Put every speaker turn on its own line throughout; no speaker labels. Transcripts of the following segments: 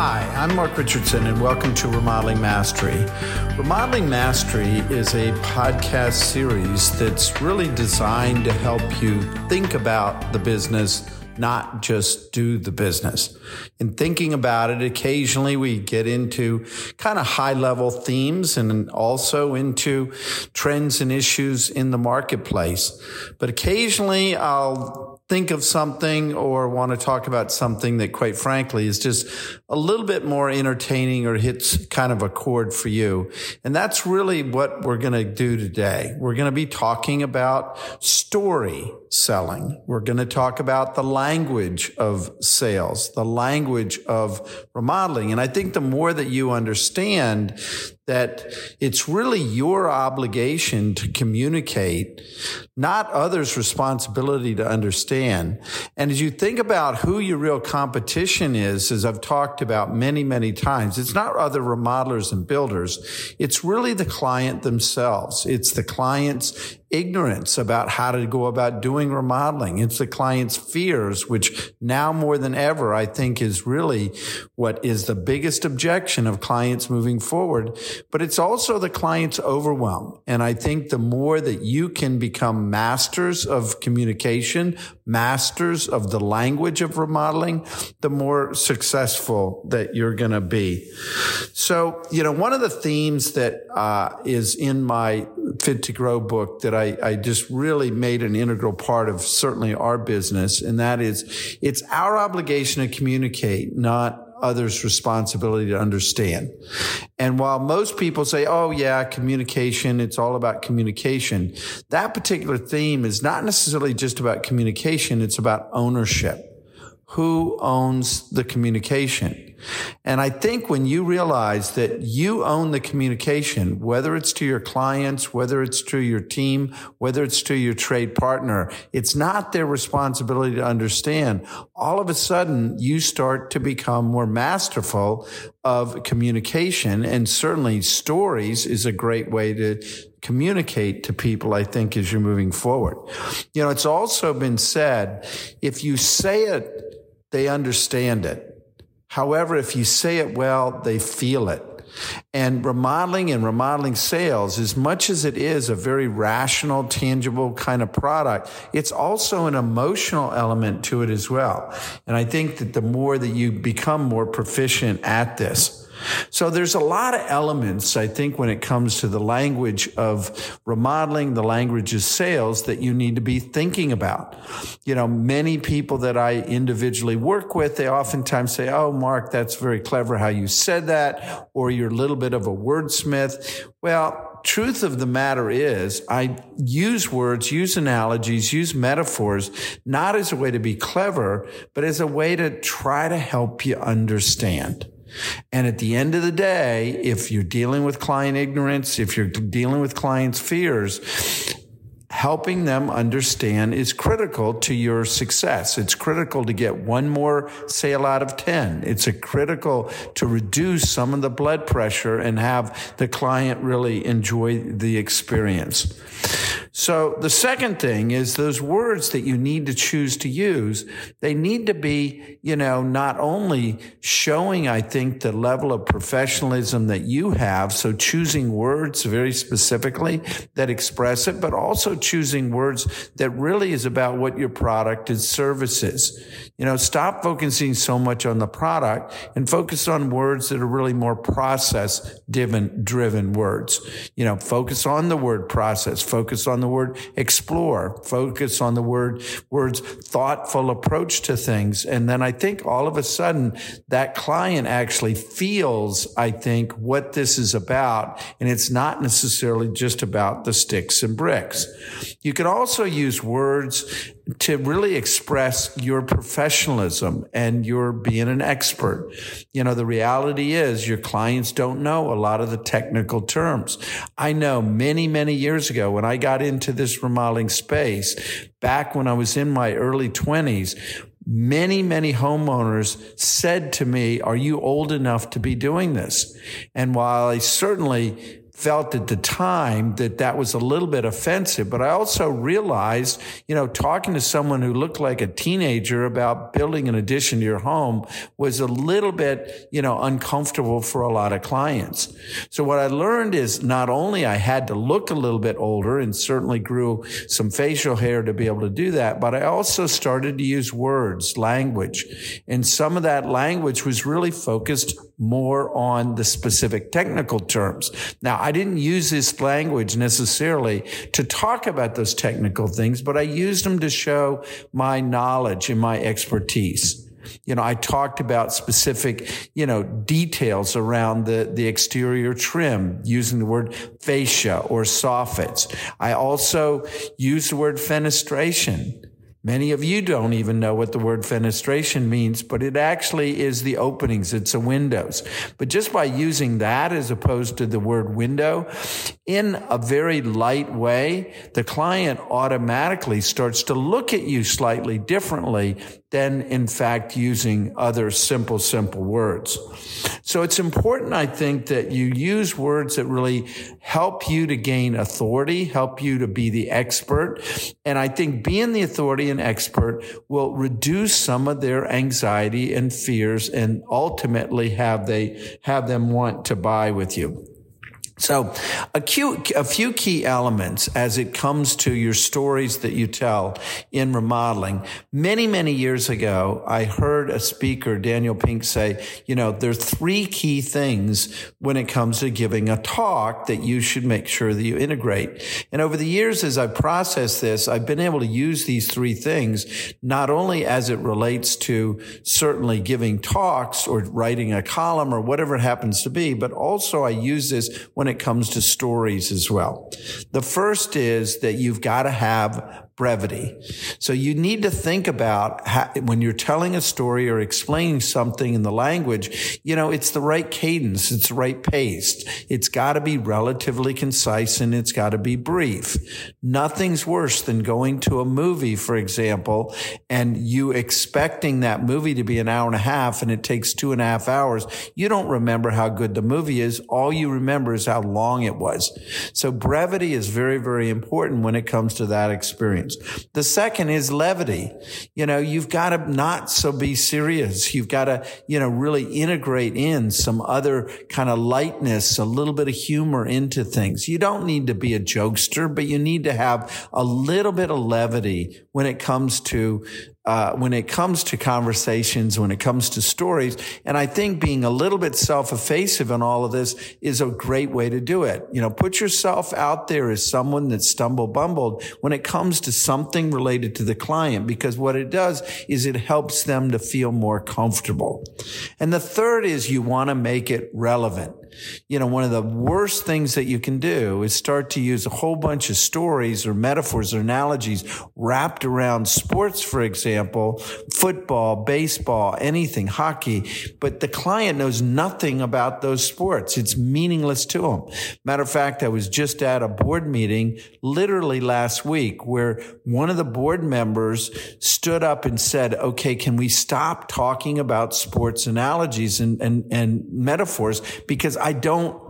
Hi, I'm Mark Richardson, and welcome to Remodeling Mastery. Remodeling Mastery is a podcast series that's really designed to help you think about the business not just do the business. In thinking about it, occasionally we get into kind of high level themes and also into trends and issues in the marketplace. But occasionally I'll think of something or want to talk about something that quite frankly is just a little bit more entertaining or hits kind of a chord for you. And that's really what we're going to do today. We're going to be talking about story selling. We're going to talk about the language of sales, the language of remodeling. And I think the more that you understand that it's really your obligation to communicate, not others' responsibility to understand. And as you think about who your real competition is, as I've talked about many, many times, it's not other remodelers and builders. It's really the client themselves. It's the client's ignorance about how to go about doing remodeling. It's the client's fears, which now more than ever, I think is really what is the biggest objection of clients moving forward. But it's also the client's overwhelm. And I think the more that you can become masters of communication, masters of the language of remodeling, the more successful that you're going to be. So, you know, one of the themes that uh, is in my Fit to Grow book that I, I just really made an integral part of certainly our business. And that is it's our obligation to communicate, not others' responsibility to understand. And while most people say, oh, yeah, communication, it's all about communication, that particular theme is not necessarily just about communication, it's about ownership. Who owns the communication? And I think when you realize that you own the communication, whether it's to your clients, whether it's to your team, whether it's to your trade partner, it's not their responsibility to understand. All of a sudden, you start to become more masterful of communication. And certainly stories is a great way to communicate to people, I think, as you're moving forward. You know, it's also been said, if you say it, they understand it. However, if you say it well, they feel it. And remodeling and remodeling sales, as much as it is a very rational, tangible kind of product, it's also an emotional element to it as well. And I think that the more that you become more proficient at this, so there's a lot of elements, I think, when it comes to the language of remodeling, the language of sales that you need to be thinking about. You know, many people that I individually work with, they oftentimes say, Oh, Mark, that's very clever how you said that, or you're a little bit of a wordsmith. Well, truth of the matter is I use words, use analogies, use metaphors, not as a way to be clever, but as a way to try to help you understand. And at the end of the day, if you're dealing with client ignorance, if you're dealing with clients' fears, helping them understand is critical to your success. It's critical to get one more sale out of 10. It's a critical to reduce some of the blood pressure and have the client really enjoy the experience. So the second thing is those words that you need to choose to use, they need to be, you know, not only showing, I think, the level of professionalism that you have. So choosing words very specifically that express it, but also choosing words that really is about what your product and service is. You know, stop focusing so much on the product and focus on words that are really more process driven, driven words. You know, focus on the word process, focus on the the word explore, focus on the word, words thoughtful approach to things. And then I think all of a sudden that client actually feels, I think, what this is about. And it's not necessarily just about the sticks and bricks. You can also use words to really express your professionalism and your being an expert. You know, the reality is your clients don't know a lot of the technical terms. I know many, many years ago when I got into this remodeling space, back when I was in my early twenties, many, many homeowners said to me, are you old enough to be doing this? And while I certainly felt at the time that that was a little bit offensive, but I also realized, you know, talking to someone who looked like a teenager about building an addition to your home was a little bit, you know, uncomfortable for a lot of clients. So what I learned is not only I had to look a little bit older and certainly grew some facial hair to be able to do that, but I also started to use words, language, and some of that language was really focused more on the specific technical terms. Now, I didn't use this language necessarily to talk about those technical things, but I used them to show my knowledge and my expertise. You know, I talked about specific, you know, details around the, the exterior trim using the word fascia or soffits. I also used the word fenestration Many of you don't even know what the word fenestration means, but it actually is the openings. It's a windows. But just by using that as opposed to the word window in a very light way, the client automatically starts to look at you slightly differently than in fact using other simple, simple words. So it's important, I think, that you use words that really help you to gain authority, help you to be the expert. And I think being the authority and expert will reduce some of their anxiety and fears and ultimately have they, have them want to buy with you. So a, few, a few key elements as it comes to your stories that you tell in remodeling. Many, many years ago, I heard a speaker, Daniel Pink, say, you know, there are three key things when it comes to giving a talk that you should make sure that you integrate. And over the years, as I process this, I've been able to use these three things, not only as it relates to certainly giving talks or writing a column or whatever it happens to be, but also I use this when when it comes to stories as well. The first is that you've got to have brevity. So you need to think about how, when you're telling a story or explaining something in the language, you know, it's the right cadence. It's the right pace. It's got to be relatively concise and it's got to be brief. Nothing's worse than going to a movie, for example, and you expecting that movie to be an hour and a half and it takes two and a half hours. You don't remember how good the movie is. All you remember is how long it was. So brevity is very, very important when it comes to that experience. The second is levity. You know, you've got to not so be serious. You've got to, you know, really integrate in some other kind of lightness, a little bit of humor into things. You don't need to be a jokester, but you need to have a little bit of levity when it comes to uh, when it comes to conversations, when it comes to stories. And I think being a little bit self-effacing in all of this is a great way to do it. You know, put yourself out there as someone that stumble bumbled when it comes to something related to the client, because what it does is it helps them to feel more comfortable. And the third is you want to make it relevant. You know, one of the worst things that you can do is start to use a whole bunch of stories or metaphors or analogies wrapped around sports, for example, football, baseball, anything, hockey, but the client knows nothing about those sports. It's meaningless to them. Matter of fact, I was just at a board meeting literally last week where one of the board members stood up and said, okay, can we stop talking about sports analogies and, and, and metaphors? Because I don't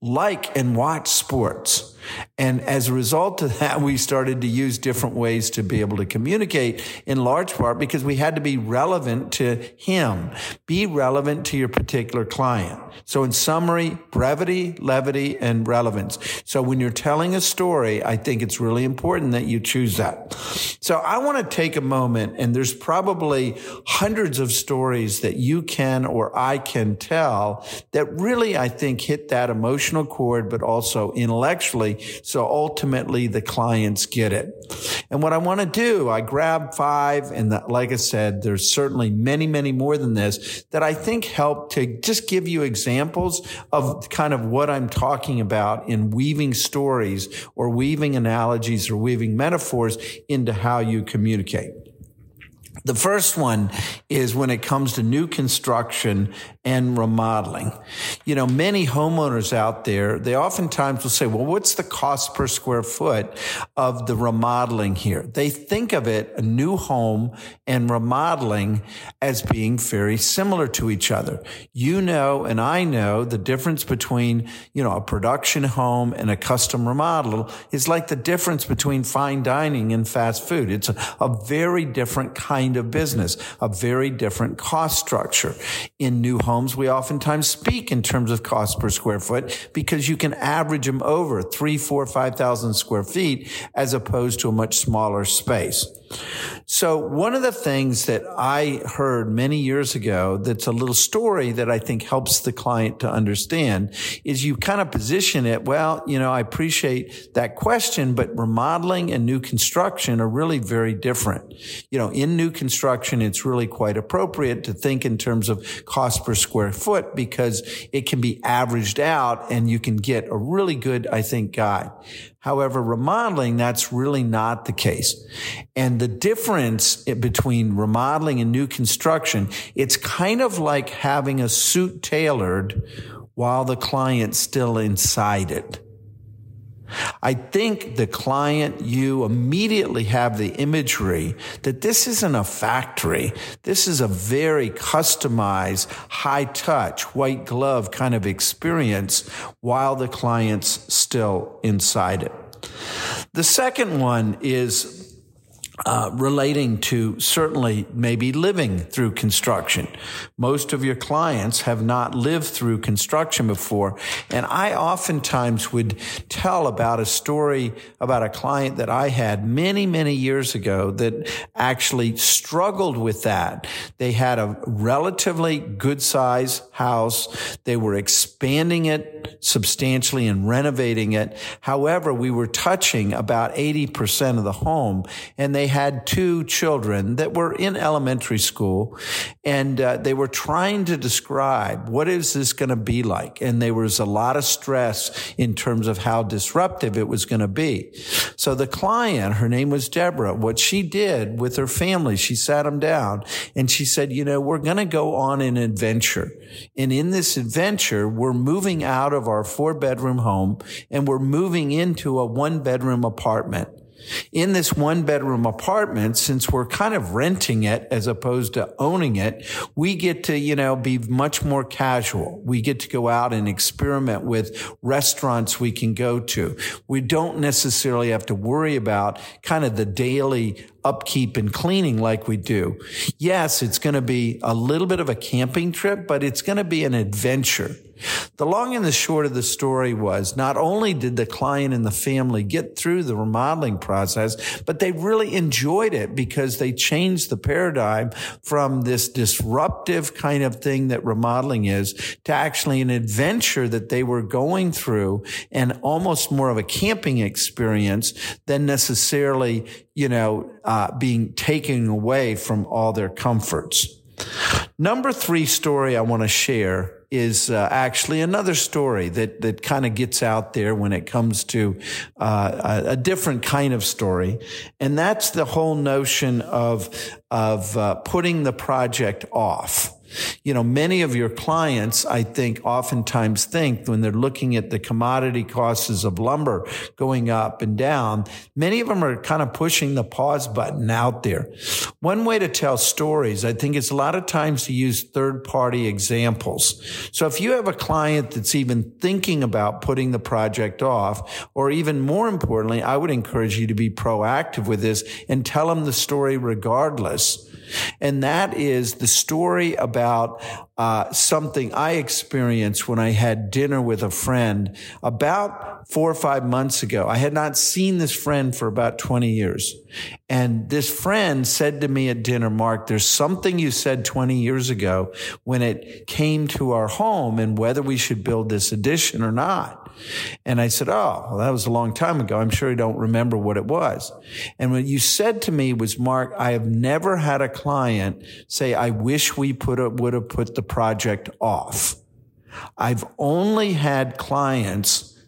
like and watch sports. And as a result of that, we started to use different ways to be able to communicate in large part because we had to be relevant to him, be relevant to your particular client. So in summary, brevity, levity, and relevance. So when you're telling a story, I think it's really important that you choose that. So I want to take a moment and there's probably hundreds of stories that you can or I can tell that really, I think hit that emotional chord, but also intellectually so ultimately the clients get it. And what I want to do, I grab five and the, like I said, there's certainly many, many more than this that I think help to just give you examples of kind of what I'm talking about in weaving stories or weaving analogies or weaving metaphors into how you communicate. The first one is when it comes to new construction and remodeling. You know, many homeowners out there, they oftentimes will say, well, what's the cost per square foot of the remodeling here? They think of it, a new home and remodeling as being very similar to each other. You know, and I know the difference between, you know, a production home and a custom remodel is like the difference between fine dining and fast food. It's a, a very different kind of business, a very different cost structure in new homes homes, we oftentimes speak in terms of cost per square foot because you can average them over three, four, five thousand square feet as opposed to a much smaller space. So one of the things that I heard many years ago that's a little story that I think helps the client to understand is you kind of position it, well, you know, I appreciate that question, but remodeling and new construction are really very different. You know, in new construction, it's really quite appropriate to think in terms of cost per square foot because it can be averaged out and you can get a really good, I think, guide. However, remodeling, that's really not the case. And the difference between remodeling and new construction, it's kind of like having a suit tailored while the client's still inside it. I think the client, you immediately have the imagery that this isn't a factory. This is a very customized, high touch, white glove kind of experience while the client's still inside it. The second one is uh, relating to certainly maybe living through construction. Most of your clients have not lived through construction before. And I oftentimes would tell about a story about a client that I had many, many years ago that actually struggled with that. They had a relatively good size house. They were expanding it substantially and renovating it. However, we were touching about 80% of the home and they had two children that were in elementary school and uh, they were trying to describe what is this going to be like? And there was a lot of stress in terms of how disruptive it was going to be. So the client, her name was Deborah, what she did with her family, she sat them down and she said, you know, we're going to go on an adventure. And in this adventure, we're moving out of our four bedroom home and we're moving into a one bedroom apartment. In this one bedroom apartment, since we're kind of renting it as opposed to owning it, we get to, you know, be much more casual. We get to go out and experiment with restaurants we can go to. We don't necessarily have to worry about kind of the daily upkeep and cleaning like we do. Yes, it's going to be a little bit of a camping trip, but it's going to be an adventure. The long and the short of the story was not only did the client and the family get through the remodeling process, but they really enjoyed it because they changed the paradigm from this disruptive kind of thing that remodeling is to actually an adventure that they were going through and almost more of a camping experience than necessarily, you know, uh, being taken away from all their comforts. Number three story I want to share is uh, actually another story that that kind of gets out there when it comes to uh, a, a, different kind of story, and that's the whole notion of of uh, putting the project off. You know, many of your clients, I think, oftentimes think when they're looking at the commodity costs of lumber going up and down, many of them are kind of pushing the pause button out there. One way to tell stories, I think, is a lot of times to use third party examples. So if you have a client that's even thinking about putting the project off, or even more importantly, I would encourage you to be proactive with this and tell them the story regardless and that is the story about uh, something I experienced when I had dinner with a friend about four or five months ago. I had not seen this friend for about 20 years. And this friend said to me at dinner, Mark, there's something you said 20 years ago when it came to our home and whether we should build this addition or not. And I said, Oh, well, that was a long time ago. I'm sure you don't remember what it was. And what you said to me was, Mark, I have never had a client say, I wish we put a, would have put the project off. I've only had clients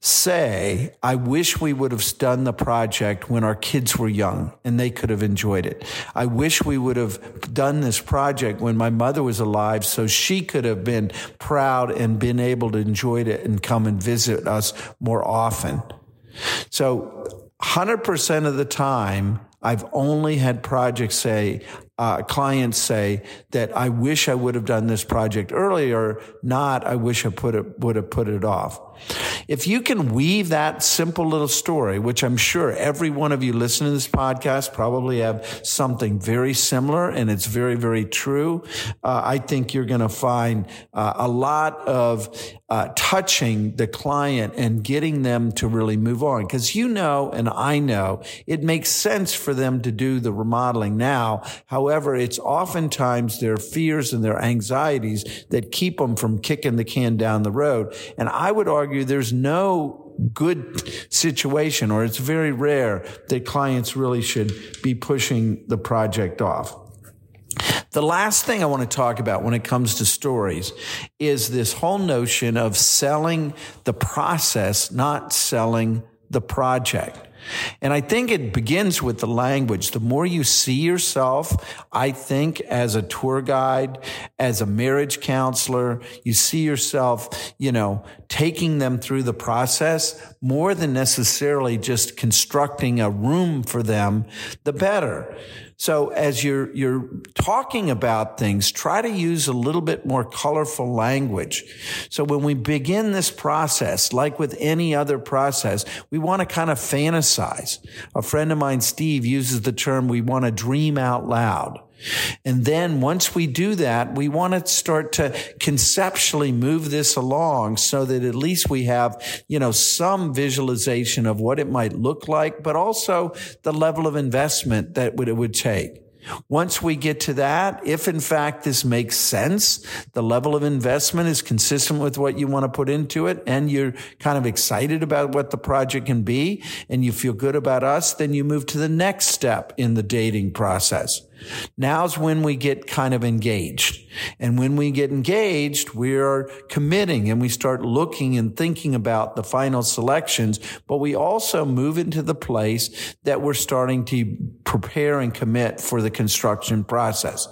say, I wish we would have done the project when our kids were young and they could have enjoyed it. I wish we would have done this project when my mother was alive so she could have been proud and been able to enjoy it and come and visit us more often. So 100% of the time, I've only had projects say, uh, clients say that I wish I would have done this project earlier, not I wish I put it, would have put it off. If you can weave that simple little story, which I'm sure every one of you listening to this podcast probably have something very similar and it's very, very true. Uh, I think you're going to find uh, a lot of uh, touching the client and getting them to really move on. Cause you know, and I know it makes sense for them to do the remodeling now. However, it's oftentimes their fears and their anxieties that keep them from kicking the can down the road. And I would argue there's no good situation or it's very rare that clients really should be pushing the project off. The last thing I want to talk about when it comes to stories is this whole notion of selling the process, not selling the project. And I think it begins with the language. The more you see yourself, I think as a tour guide, as a marriage counselor, you see yourself, you know, taking them through the process more than necessarily just constructing a room for them, the better. So as you're, you're talking about things, try to use a little bit more colorful language. So when we begin this process, like with any other process, we want to kind of fantasize. A friend of mine, Steve, uses the term, we want to dream out loud. And then once we do that, we want to start to conceptually move this along so that at least we have, you know, some visualization of what it might look like, but also the level of investment that it would take. Once we get to that, if in fact this makes sense, the level of investment is consistent with what you want to put into it, and you're kind of excited about what the project can be, and you feel good about us, then you move to the next step in the dating process. Now's when we get kind of engaged. And when we get engaged, we are committing and we start looking and thinking about the final selections, but we also move into the place that we're starting to prepare and commit for the construction process.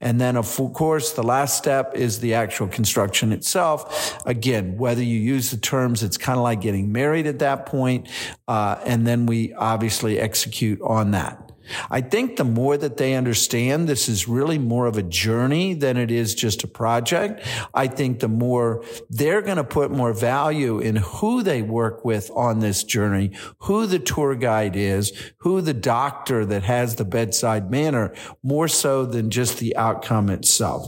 And then of course, the last step is the actual construction itself. Again, whether you use the terms, it's kind of like getting married at that point. Uh, and then we obviously execute on that. I think the more that they understand this is really more of a journey than it is just a project, I think the more they're going to put more value in who they work with on this journey, who the tour guide is, who the doctor that has the bedside manner, more so than just the outcome itself.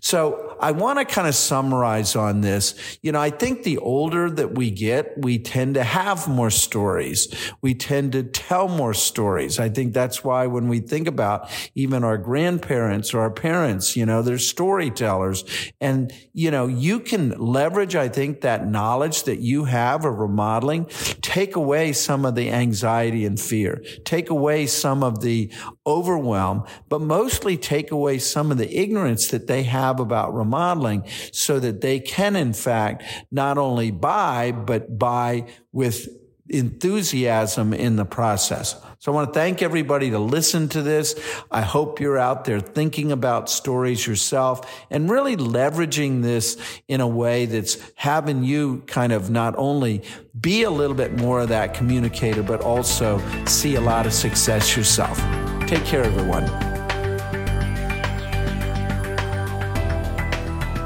So I want to kind of summarize on this. You know, I think the older that we get, we tend to have more stories. We tend to tell more stories. I think that's why when we think about even our grandparents or our parents, you know, they're storytellers. And, you know, you can leverage, I think, that knowledge that you have of remodeling, take away some of the anxiety and fear, take away some of the overwhelm, but mostly take away some of the ignorance that they have about remodeling so that they can, in fact, not only buy, but buy with enthusiasm in the process. So I want to thank everybody to listen to this. I hope you're out there thinking about stories yourself and really leveraging this in a way that's having you kind of not only be a little bit more of that communicator, but also see a lot of success yourself. Take care, everyone.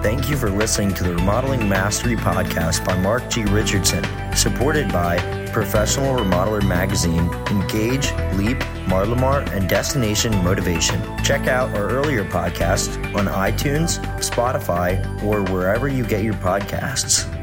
Thank you for listening to the Remodeling Mastery Podcast by Mark G. Richardson, supported by Professional Remodeler Magazine, Engage, Leap, Marlamar, and Destination Motivation. Check out our earlier podcasts on iTunes, Spotify, or wherever you get your podcasts.